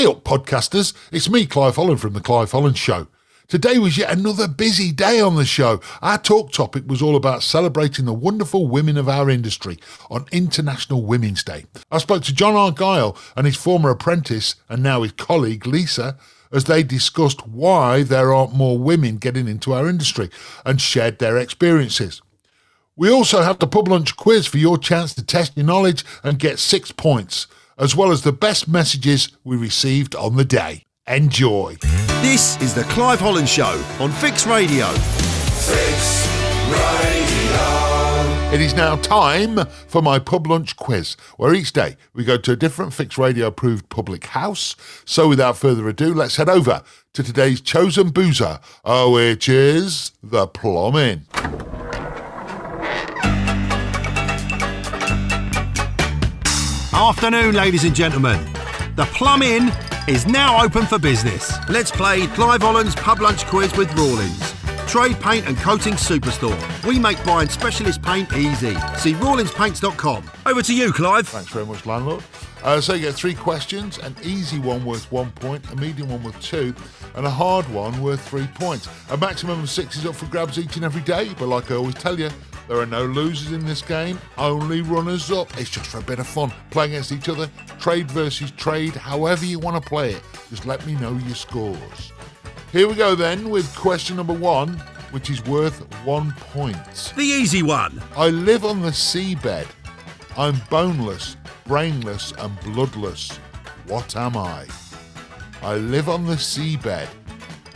Hey up, podcasters. It's me, Clive Holland from The Clive Holland Show. Today was yet another busy day on the show. Our talk topic was all about celebrating the wonderful women of our industry on International Women's Day. I spoke to John Argyle and his former apprentice and now his colleague Lisa as they discussed why there aren't more women getting into our industry and shared their experiences. We also have the pub lunch quiz for your chance to test your knowledge and get six points, as well as the best messages we received on the day. Enjoy. This is the Clive Holland Show on Fix Radio. Fix Radio. It is now time for my pub lunch quiz, where each day we go to a different Fix Radio approved public house. So without further ado, let's head over to today's chosen boozer, uh, which is the Plum Inn. Afternoon, ladies and gentlemen. The Plum Inn is now open for business. Let's play Clive Holland's Pub Lunch Quiz with Rawlins. Trade paint and coating superstore. We make buying specialist paint easy. See rawlinspaints.com. Over to you, Clive. Thanks very much, landlord. Uh, so you get three questions: an easy one worth one point, a medium one worth two, and a hard one worth three points. A maximum of six is up for grabs each and every day. But like I always tell you, there are no losers in this game, only runners up. It's just for a bit of fun. Play against each other, trade versus trade, however you want to play it. Just let me know your scores. Here we go then with question number one, which is worth one point. The easy one. I live on the seabed. I'm boneless, brainless, and bloodless. What am I? I live on the seabed.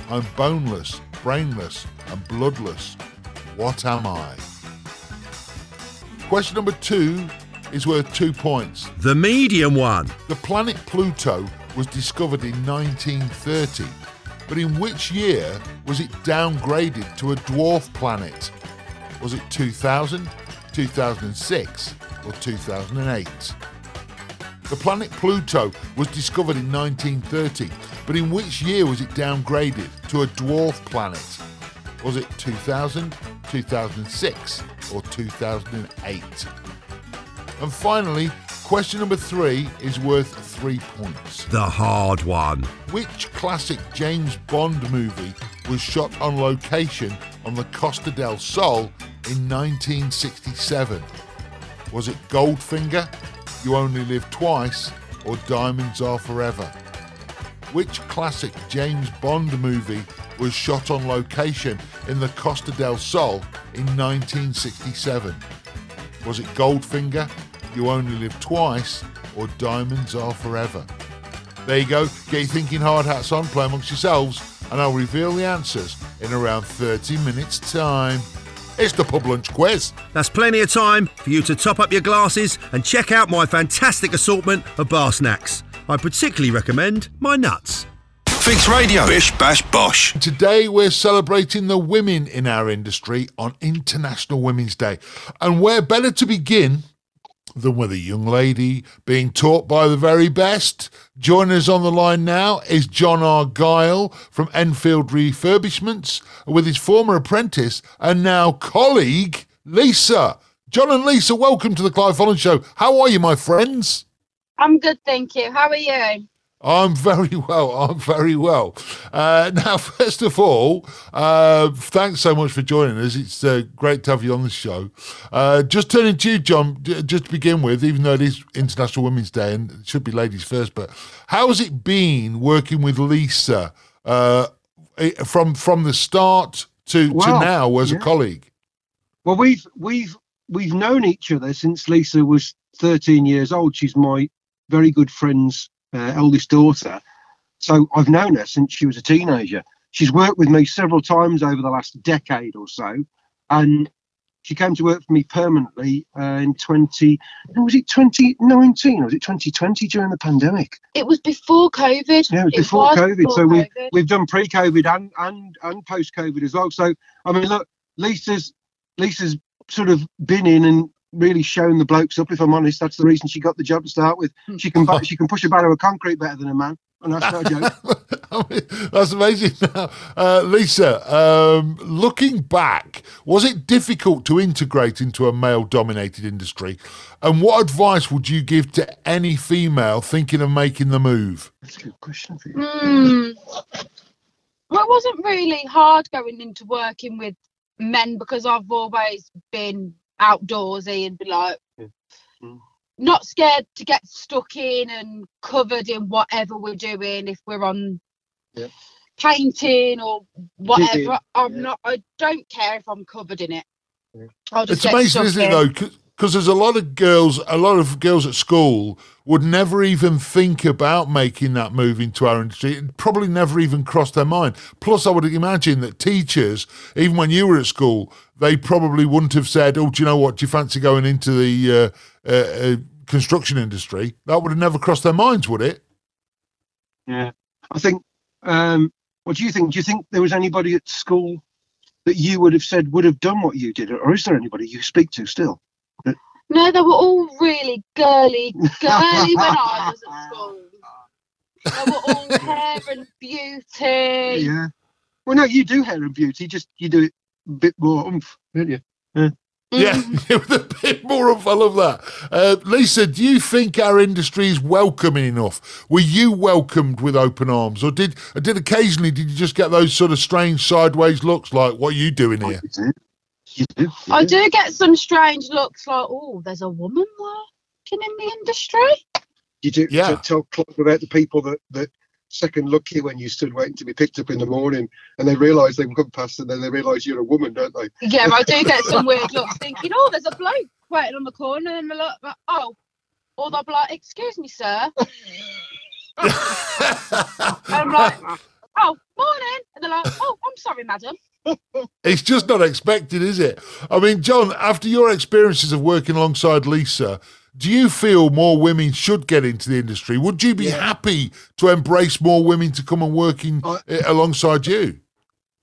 I'm boneless, brainless, and bloodless. What am I? Question number two is worth two points. The medium one. The planet Pluto was discovered in 1930, but in which year was it downgraded to a dwarf planet? Was it 2000, 2006, or 2008? The planet Pluto was discovered in 1930, but in which year was it downgraded to a dwarf planet? Was it 2000, 2006, or 2008? And finally, question number three is worth three points. The hard one. Which classic James Bond movie was shot on location on the Costa del Sol in 1967? Was it Goldfinger, You Only Live Twice, or Diamonds Are Forever? Which classic James Bond movie was shot on location in the Costa del Sol in 1967? Was it Goldfinger, You Only Live Twice, or Diamonds Are Forever? There you go. Get your thinking hard hats on, play amongst yourselves, and I'll reveal the answers in around 30 minutes' time. It's the Pub Lunch Quiz. That's plenty of time for you to top up your glasses and check out my fantastic assortment of bar snacks. I particularly recommend my nuts. Fix Radio. Bish Bash Bosh. Today we're celebrating the women in our industry on International Women's Day. And where better to begin than with a young lady being taught by the very best? Joining us on the line now is John Argyle from Enfield Refurbishments with his former apprentice and now colleague, Lisa. John and Lisa, welcome to the Clive Holland Show. How are you, my friends? I'm good, thank you. How are you? I'm very well. I'm very well. Uh, now, first of all, uh, thanks so much for joining us. It's uh, great to have you on the show. Uh, just turning to you, John, just to begin with, even though it is International Women's Day and it should be ladies first, but how has it been working with Lisa uh, eh, from from the start to, to now as a colleague? Well, we've we've we've known each other since Lisa was 13 years old. She's my very good friend's uh, eldest daughter. So I've known her since she was a teenager. She's worked with me several times over the last decade or so, and she came to work for me permanently uh, in 20. Was it 2019 or was it 2020 during the pandemic? It was before COVID. Yeah, it was before COVID. so we've we've done pre-COVID and and and post-COVID as well. So I mean, look, Lisa's Lisa's sort of been in and really shown the blokes up. If I'm honest, that's the reason she got the job to start with. She can bu- she can push a barrow of concrete better than a man, and that's no joke. I mean, that's amazing. Now, uh, Lisa, um, looking back, was it difficult to integrate into a male-dominated industry? And what advice would you give to any female thinking of making the move? That's a good question for you. Hmm. Well, it wasn't really hard going into working with men because I've always been outdoorsy and be like, Yeah. Mm. not scared to get stuck in and covered in whatever we're doing. If we're on Yeah. painting or whatever, Yeah. I'm not. I don't care if I'm covered in it. Yeah. I'll just It's get amazing, stuck isn't it, though? Because there's a lot of girls, a lot of girls at school would never even think about making that move into our industry. It probably never even crossed their mind. Plus, I would imagine that teachers, even when you were at school, they probably wouldn't have said, "Oh, do you know what? Do you fancy going into the uh, uh, uh, construction industry?" That would have never crossed their minds, would it? Yeah, I think. Um, what do you think? Do you think there was anybody at school that you would have said would have done what you did, or is there anybody you speak to still? No, they were all really girly, girly when I was at school. They were all hair and beauty. Yeah. Well, no, you do hair and beauty. Just you do it a bit more oomph, don't you? Yeah, Mm. with a bit more of I love that. Uh, Lisa, do you think our industry is welcoming enough? Were you welcomed with open arms, or did did occasionally did you just get those sort of strange sideways looks like what are you doing here? You do. You do. I do. do get some strange looks like, oh, there's a woman working in the industry. You do. Yeah. to tell Clive about the people that that second look you when you stood waiting to be picked up in the morning, and they realise they've come past, and then they realise you're a woman, don't they? Yeah, I do get some weird looks thinking, oh, there's a bloke waiting on the corner. And they look like, oh, or they'll be like, excuse me, sir. And I'm like, oh, morning. And they're like, oh, I'm sorry, madam. It's just not expected, is it? I mean, John, after your experiences of working alongside Lisa, do you feel more women should get into the industry? Would you be Yeah. happy to embrace more women to come and work in, eh, alongside you?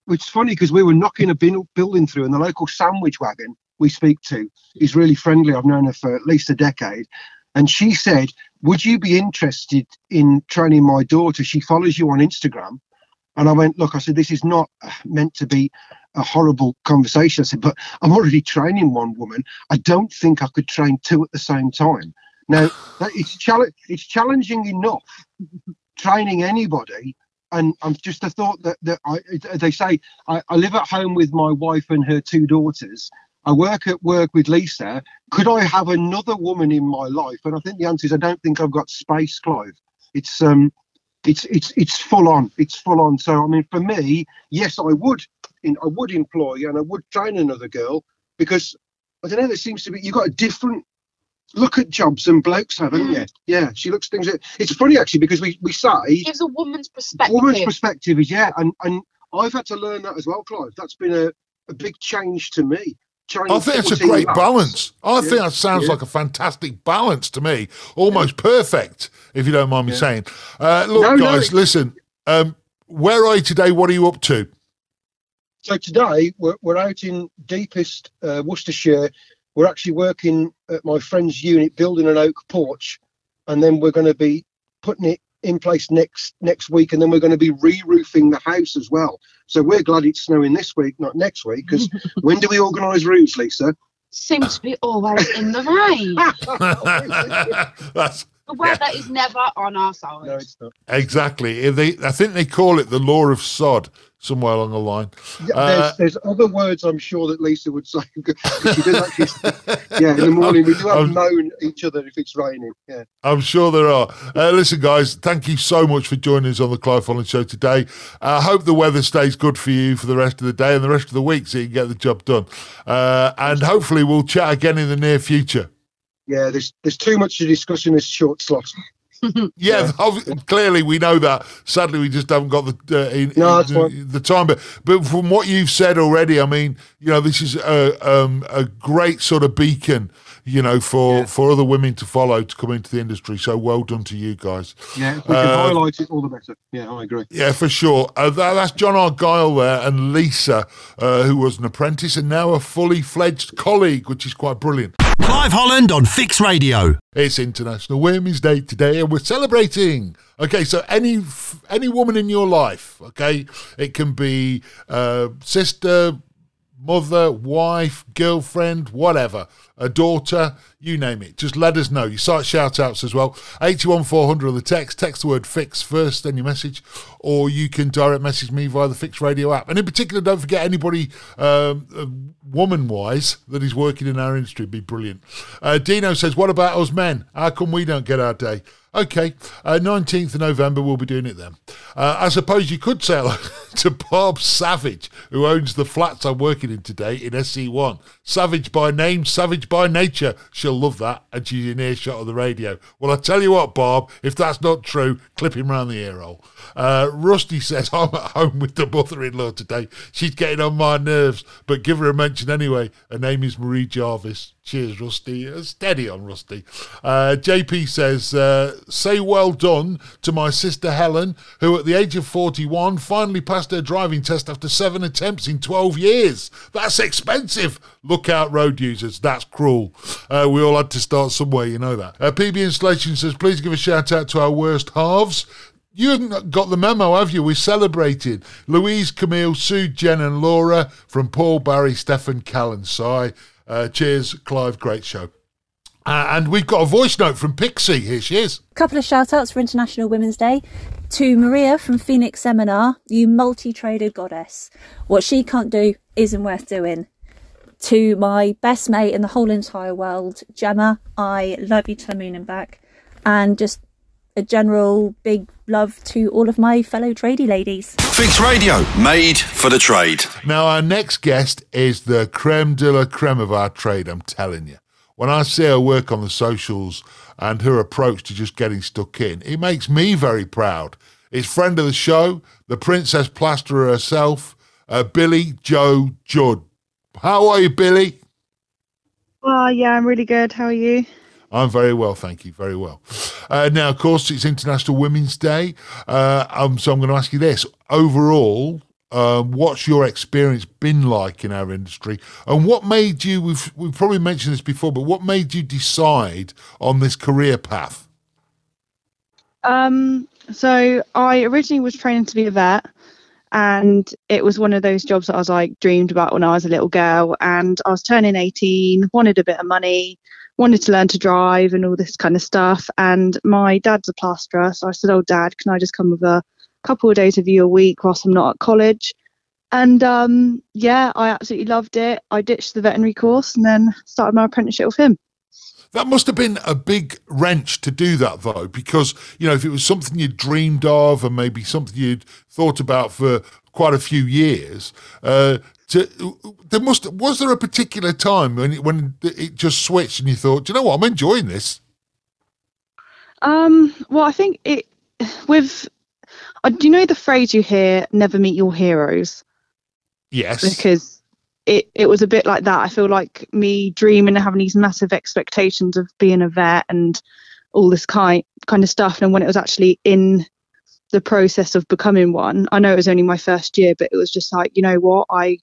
which is funny because we were knocking a bin- building through, and the local sandwich wagon we speak to is really friendly. I've known her for at least a decade, and she said, "Would you be interested in training my daughter? She follows you on Instagram." And I went, "Look," I said, "This is not uh, meant to be a horrible conversation." I said, "But I'm already training one woman. I don't think I could train two at the same time." Now, it's challenge it's challenging enough training anybody and I'm just a thought that that I they say I, I live at home with my wife and her two daughters. I work at work with Lisa. Could I have another woman in my life? And I think the answer is I don't think I've got space, Clive. It's um, it's it's it's full on. It's full on. So I mean, for me, yes, I would, in, I would employ and I would train another girl because I don't know. There seems to be you've got a different look at jobs and blokes, haven't mm. you? Yeah, she looks things. It's funny actually because we we say It gives a woman's perspective. woman's perspective is yeah, and and I've had to learn that as well, Clive. That's been a, a big change to me. Training I think it's a great balance. I Yeah, think that sounds yeah. like a fantastic balance to me. Almost perfect, if you don't mind me Yeah. saying. Uh, look, No, no, guys, it's- listen. Um, where are you today? What are you up to? So today we're, we're out in deepest uh, Worcestershire. We're actually working at my friend's unit, building an oak porch, and then we're going to be putting it in place next next week, and then we're going to be re-roofing the house as well. So we're glad it's snowing this week, not next week, because when do we organise roofs, Lisa? Seems to be always in the rain. That's The weather is never on our side. No, it's not. exactly. If They, I think they call it the law of sod somewhere along the line. Yeah, Uh, there's, there's other words I'm sure that Lisa would say. she actually, yeah, in the morning we do have I'm- moan each other if it's raining. Yeah. I'm sure there are. Uh, listen, guys, thank you so much for joining us on the Clive Holland Show today. I hope the weather stays good for you for the rest of the day and the rest of the week so you can get the job done. Uh, and hopefully we'll chat again in the near future. Yeah, there's there's too much to discuss in this short slot. Yeah, ob- clearly we know that. Sadly, we just haven't got the uh, in, No, in- the, the time. But but from what you've said already, I mean, you know, this is a um, a great sort of beacon, you know, for Yeah. for other women to follow to come into the industry. So well done to you guys. Yeah, we can Uh, highlight it, all the better. Yeah, I agree. Yeah, for sure. Uh, that, that's John Argyle there and Lisa, uh, who was an apprentice and now a fully fledged colleague, which is quite brilliant. Clive Holland on Fix Radio. It's International Women's Day today, and we're celebrating. Okay, so any any woman in your life, okay, it can be uh, sister, mother, wife, girlfriend, whatever, a daughter, you name it. Just let us know. You cite shout outs as well. 81400 on the text. Text the word fix first, then your message. Or you can direct message me via the Fix Radio app. And in particular, don't forget anybody um, uh, woman wise that is working in our industry. It'd be brilliant. Uh, Dino says, What about us men? How come we don't get our day? Okay, uh, 19th of November, we'll be doing it then. Uh, I suppose you could say to Bob Savage, who owns the flats I'm working in today in SE1. Savage by name, savage by nature. Love that, and she's in earshot of the radio. Well, I tell you what, Bob, if that's not true, clip him round the ear hole. Uh, Rusty says, I'm at home with the mother in law today. She's getting on my nerves, but give her a mention anyway. Her name is Marie Jarvis. Cheers, Rusty. Uh, steady on, Rusty. Uh, JP says, uh, say well done to my sister Helen, who at the age of 41 finally passed her driving test after seven attempts in 12 years. That's expensive. Look out, road users. That's cruel. Uh, we all had to start somewhere, you know that. Uh, PB Installation says, please give a shout out to our worst halves. You haven't got the memo, have you? We celebrated Louise, Camille, Sue, Jen, and Laura from Paul, Barry, Stefan, Cal, and Si. Uh, cheers, Clive. Great show. Uh, and we've got a voice note from Pixie. Here she is. A couple of shout outs for International Women's Day. To Maria from Phoenix Seminar, you multi traded goddess. What she can't do isn't worth doing. To my best mate in the whole entire world, Gemma, I love you to the moon and back. And just a general big love to all of my fellow tradie ladies. Fix Radio, made for the trade. Now, our next guest is the creme de la creme of our trade, I'm telling you. When I see her work on the socials and her approach to just getting stuck in, it makes me very proud. It's friend of the show, the Princess Plasterer herself, uh, Billy Joe Judd. How are you, Billy? Oh, yeah, I'm really good. How are you? I'm very well, thank you. Very well. Uh, now, of course, it's International Women's Day. Uh, um, so I'm going to ask you this. Overall, um, what's your experience been like in our industry? And what made you, we've, we've probably mentioned this before, but what made you decide on this career path? Um, so I originally was training to be a vet, and it was one of those jobs that I was like dreamed about when I was a little girl. And I was turning 18, wanted a bit of money, wanted to learn to drive and all this kind of stuff. And my dad's a plasterer, so I said, "Oh, Dad, can I just come with a couple of days of you a week whilst I'm not at college?" And um, yeah, I absolutely loved it. I ditched the veterinary course and then started my apprenticeship with him. That must have been a big wrench to do that, though, because, you know, if it was something you'd dreamed of and maybe something you'd thought about for quite a few years, uh, to, there must was there a particular time when it, when it just switched and you thought, Do you know what, I'm enjoying this. Um, well, I think it with. Uh, do you know the phrase you hear, "Never meet your heroes"? Yes, because it it was a bit like that. I feel like me dreaming and having these massive expectations of being a vet and all this kind kind of stuff, and when it was actually in the process of becoming one, I know it was only my first year, but it was just like, you know what, I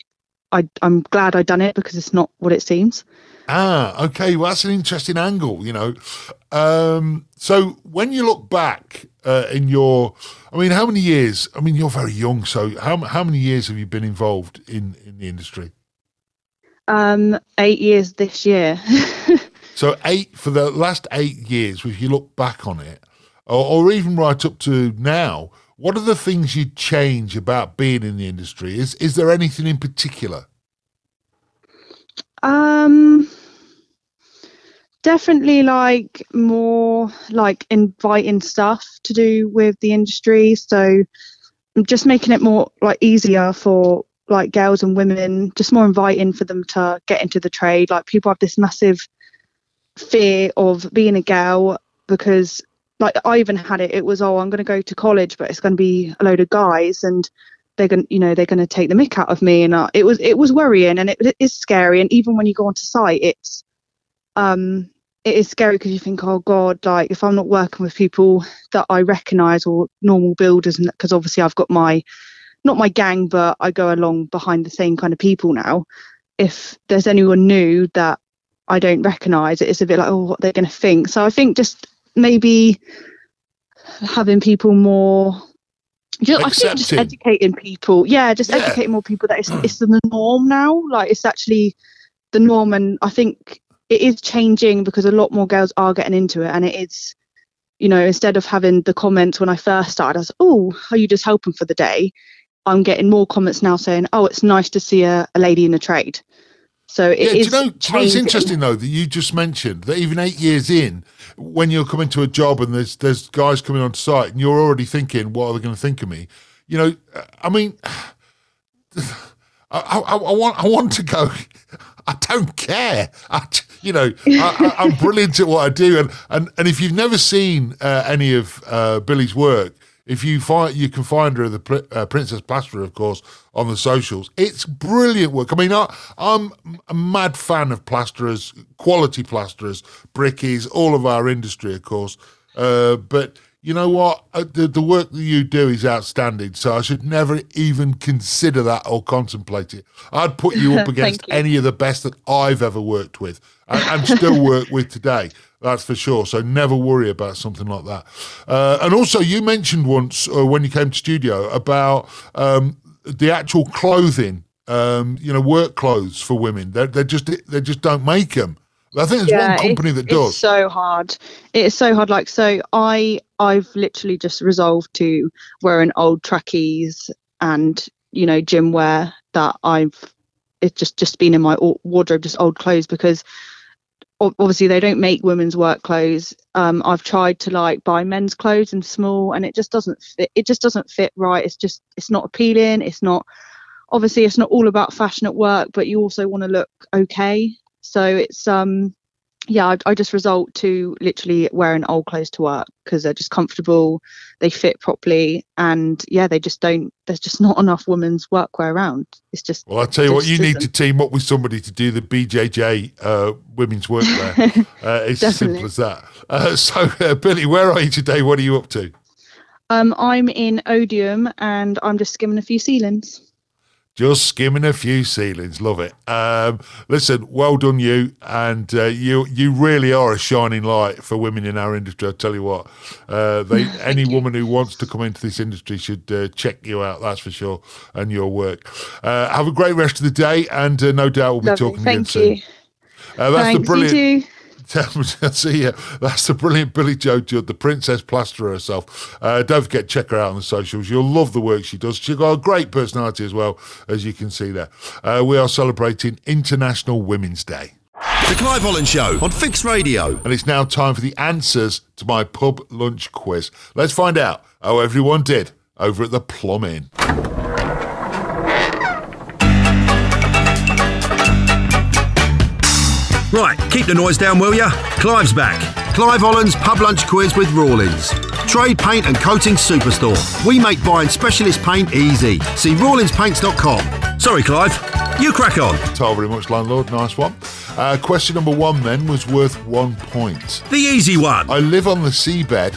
I I'm glad I done it because it's not what it seems. Ah, okay. Well, that's an interesting angle, you know. Um, so when you look back uh, in your, I mean, how many years? I mean, you're very young, so how how many years have you been involved in in the industry? Um, eight years this year. so eight for the last eight years, if you look back on it, or, or even right up to now, what are the things you'd change about being in the industry? Is is there anything in particular? Um, definitely like more like inviting stuff to do with the industry. So just making it more like easier for like girls and women, just more inviting for them to get into the trade. Like people have this massive fear of being a girl because like I even had it. It was oh, I'm going to go to college, but it's going to be a load of guys, and they're going, to you know, they're going to take the mick out of me, and uh, it was it was worrying, and it, it is scary. And even when you go onto site, it's um it is scary because you think, oh God, like if I'm not working with people that I recognise or normal builders, and because obviously I've got my not my gang, but I go along behind the same kind of people now. If there's anyone new that I don't recognise. It's a bit like, oh, what they're going to think. So I think just maybe having people more. Just, I think just educating people. Yeah, just Yeah. educating more people that it's, it's the norm now. Like it's actually the norm, and I think it is changing because a lot more girls are getting into it, and it is. You know, instead of having the comments when I first started, I was, oh, are you just helping for the day? I'm getting more comments now saying, oh, it's nice to see a, a lady in the trade. So it Yeah, is do you know? Do you know it's interesting though that you just mentioned that even eight years in, when you're coming to a job and there's there's guys coming on site and you're already thinking, what are they going to think of me? You know, I mean, I, I, I want I want to go. I don't care. I, you know, I, I'm brilliant at what I do, and and, and if you've never seen uh, any of uh, Billy's work, if you find you can find her the uh, Princess Plasterer, of course, on the socials. It's brilliant work. I mean, I, I'm a mad fan of plasterers, quality plasterers, brickies, all of our industry, of course. Uh, but you know what? Uh, the, the work that you do is outstanding. So I should never even consider that or contemplate it. I'd put you up against you. any of the best that I've ever worked with and, and still work with today. That's for sure. So never worry about something like that. Uh, and also, you mentioned once uh, when you came to studio about um, the actual clothing. Um, you know, work clothes for women. They they just they just don't make them. I think there's one it's- company that does. it's so hard. It is so hard. Like so, I I've literally just resolved to wearing old trackies and you know gym wear that I've it's just just been in my wardrobe, just old clothes because obviously they don't make women's work clothes. Um, I've tried to like buy men's clothes in small, and it just doesn't fit. It just doesn't fit right. It's just it's not appealing. It's not obviously it's not all about fashion at work, but you also want to look okay. So it's um yeah, I, I just result to literally wearing old clothes to work because they're just comfortable, they fit properly, and yeah, they just don't. There's just not enough women's workwear around. It's just Well, I'll tell you what, you need to team up with somebody to do the BJJ uh, women's workwear. uh, it's as simple as that. Uh, so, uh, Billy, where are you today? What are you up to? Um, I'm in Odiham and I'm just skimming a few ceilings. Just skimming a few ceilings. Love it. Um, listen, well done, you, and uh, you. You really are a shining light for women in our industry. I tell you what, uh, they any woman who wants to come into this industry should uh, check you out. That's for sure, and your work. Uh, have a great rest of the day, and uh, no doubt we'll be Lovely. talking again Thank soon. you. Uh, that's Thanks. the brilliant. You. See ya. That's the brilliant Billy Joe Judd, the princess plasterer herself. Uh, don't forget, check her out on the socials. You'll love the work she does. She's got a great personality as well, as you can see there. Uh, we are celebrating International Women's Day. The Clive Holland Show on Fix Radio. And it's now time for the answers to my pub lunch quiz. Let's find out how everyone did over at the Plum Inn. Right, keep the noise down, will ya? Clive's back. Clive Holland's Pub Lunch Quiz with Rawlins. Trade paint and coating superstore. We make buying specialist paint easy. See rawlinspaints.com. Sorry, Clive. You crack on. Tell very much, landlord. Nice one. Uh, question number one then was worth one point. The easy one. I live on the seabed.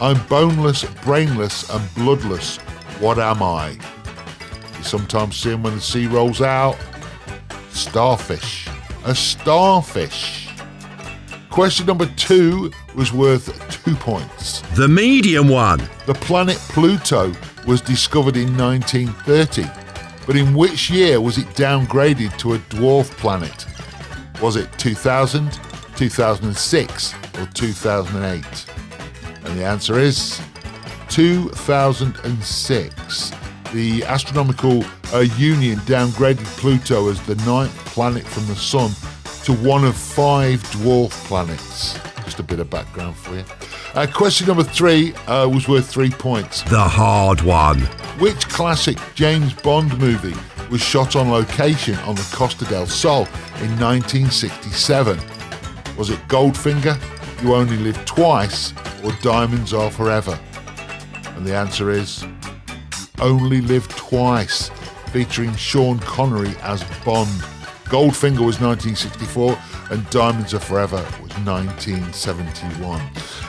I'm boneless, brainless, and bloodless. What am I? You sometimes see 'em when the sea rolls out. Starfish. A starfish. Question number two was worth two points. The medium one. The planet Pluto was discovered in 1930, but in which year was it downgraded to a dwarf planet? Was it 2000, 2006, or 2008? And the answer is 2006. The Astronomical uh, Union downgraded Pluto as the ninth planet from the Sun to one of five dwarf planets. Just a bit of background for you. Uh, question number three uh, was worth three points. The hard one. Which classic James Bond movie was shot on location on the Costa del Sol in 1967? Was it Goldfinger, You Only Live Twice, or Diamonds Are Forever? And the answer is Only Live Twice, featuring Sean Connery as Bond. Goldfinger was 1964 and Diamonds Are Forever was 1971.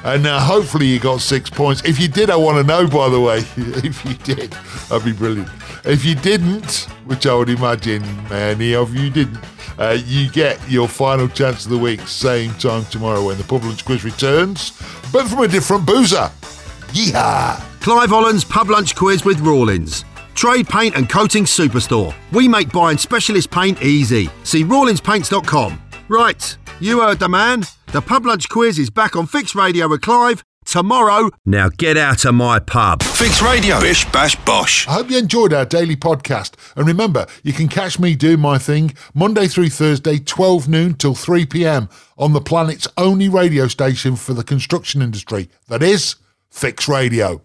And now, hopefully you got six points. If you did, I want to know, by the way. if you did, that'd be brilliant. If you didn't, which I would imagine many of you didn't, uh, you get your final chance of the week, same time tomorrow when the Pub Quiz returns, but from a different boozer. Yeehaw! Clive Holland's Pub Lunch Quiz with Rawlins. Trade paint and coating superstore. We make buying specialist paint easy. See rawlinspaints.com. Right, you heard the man. The Pub Lunch Quiz is back on Fix Radio with Clive tomorrow. Now get out of my pub. Fix Radio. Bish Bash Bosh. I hope you enjoyed our daily podcast. And remember, you can catch me doing my thing Monday through Thursday, 12 noon till 3 pm on the planet's only radio station for the construction industry. That is Fix Radio.